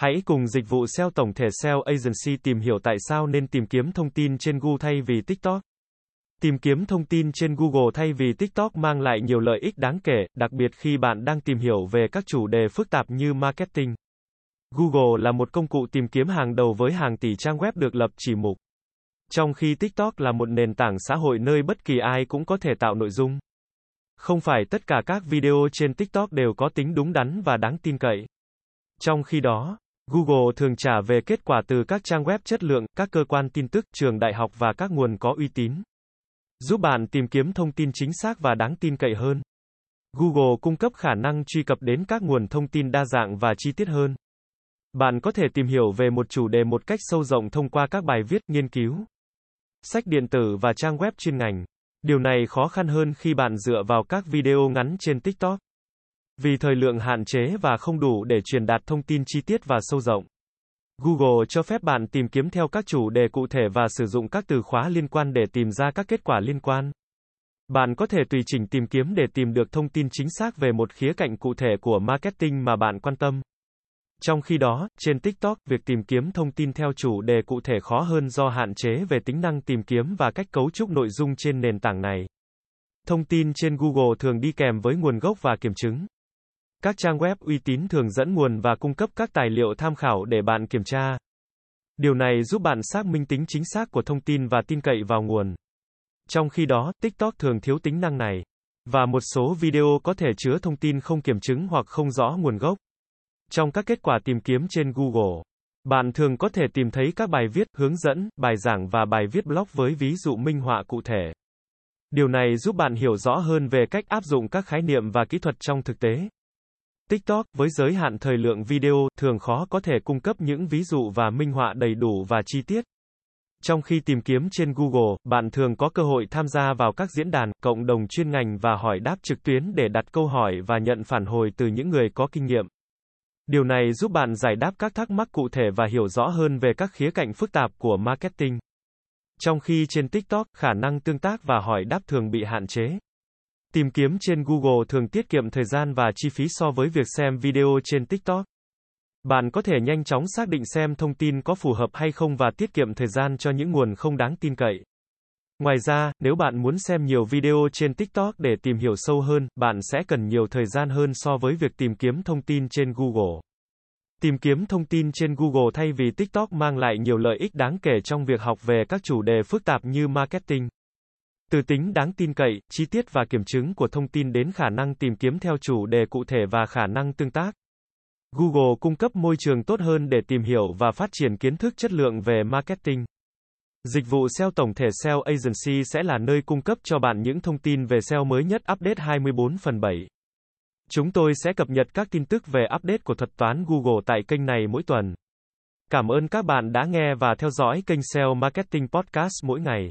Hãy cùng dịch vụ SEO tổng thể SEO Agency tìm hiểu tại sao nên tìm kiếm thông tin trên Google thay vì TikTok. Tìm kiếm thông tin trên Google thay vì TikTok mang lại nhiều lợi ích đáng kể, đặc biệt khi bạn đang tìm hiểu về các chủ đề phức tạp như marketing. Google là một công cụ tìm kiếm hàng đầu với hàng tỷ trang web được lập chỉ mục. Trong khi TikTok là một nền tảng xã hội nơi bất kỳ ai cũng có thể tạo nội dung. Không phải tất cả các video trên TikTok đều có tính đúng đắn và đáng tin cậy. Trong khi đó, Google thường trả về kết quả từ các trang web chất lượng, các cơ quan tin tức, trường đại học và các nguồn có uy tín. Giúp bạn tìm kiếm thông tin chính xác và đáng tin cậy hơn. Google cung cấp khả năng truy cập đến các nguồn thông tin đa dạng và chi tiết hơn. Bạn có thể tìm hiểu về một chủ đề một cách sâu rộng thông qua các bài viết, nghiên cứu, sách điện tử và trang web chuyên ngành. Điều này khó khăn hơn khi bạn dựa vào các video ngắn trên TikTok. Vì thời lượng hạn chế và không đủ để truyền đạt thông tin chi tiết và sâu rộng. Google cho phép bạn tìm kiếm theo các chủ đề cụ thể và sử dụng các từ khóa liên quan để tìm ra các kết quả liên quan. Bạn có thể tùy chỉnh tìm kiếm để tìm được thông tin chính xác về một khía cạnh cụ thể của marketing mà bạn quan tâm. Trong khi đó, trên TikTok, việc tìm kiếm thông tin theo chủ đề cụ thể khó hơn do hạn chế về tính năng tìm kiếm và cách cấu trúc nội dung trên nền tảng này. Thông tin trên Google thường đi kèm với nguồn gốc và kiểm chứng. Các trang web uy tín thường dẫn nguồn và cung cấp các tài liệu tham khảo để bạn kiểm tra. Điều này giúp bạn xác minh tính chính xác của thông tin và tin cậy vào nguồn. Trong khi đó, TikTok thường thiếu tính năng này. Và một số video có thể chứa thông tin không kiểm chứng hoặc không rõ nguồn gốc. Trong các kết quả tìm kiếm trên Google, bạn thường có thể tìm thấy các bài viết, hướng dẫn, bài giảng và bài viết blog với ví dụ minh họa cụ thể. Điều này giúp bạn hiểu rõ hơn về cách áp dụng các khái niệm và kỹ thuật trong thực tế. TikTok, với giới hạn thời lượng video, thường khó có thể cung cấp những ví dụ và minh họa đầy đủ và chi tiết. Trong khi tìm kiếm trên Google, bạn thường có cơ hội tham gia vào các diễn đàn, cộng đồng chuyên ngành và hỏi đáp trực tuyến để đặt câu hỏi và nhận phản hồi từ những người có kinh nghiệm. Điều này giúp bạn giải đáp các thắc mắc cụ thể và hiểu rõ hơn về các khía cạnh phức tạp của marketing. Trong khi trên TikTok, khả năng tương tác và hỏi đáp thường bị hạn chế. Tìm kiếm trên Google thường tiết kiệm thời gian và chi phí so với việc xem video trên TikTok. Bạn có thể nhanh chóng xác định xem thông tin có phù hợp hay không và tiết kiệm thời gian cho những nguồn không đáng tin cậy. Ngoài ra, nếu bạn muốn xem nhiều video trên TikTok để tìm hiểu sâu hơn, bạn sẽ cần nhiều thời gian hơn so với việc tìm kiếm thông tin trên Google. Tìm kiếm thông tin trên Google thay vì TikTok mang lại nhiều lợi ích đáng kể trong việc học về các chủ đề phức tạp như marketing. Từ tính đáng tin cậy, chi tiết và kiểm chứng của thông tin đến khả năng tìm kiếm theo chủ đề cụ thể và khả năng tương tác. Google cung cấp môi trường tốt hơn để tìm hiểu và phát triển kiến thức chất lượng về marketing. Dịch vụ SEO tổng thể SEO Agency sẽ là nơi cung cấp cho bạn những thông tin về SEO mới nhất update 24 phần 7. Chúng tôi sẽ cập nhật các tin tức về update của thuật toán Google tại kênh này mỗi tuần. Cảm ơn các bạn đã nghe và theo dõi kênh SEO Marketing Podcast mỗi ngày.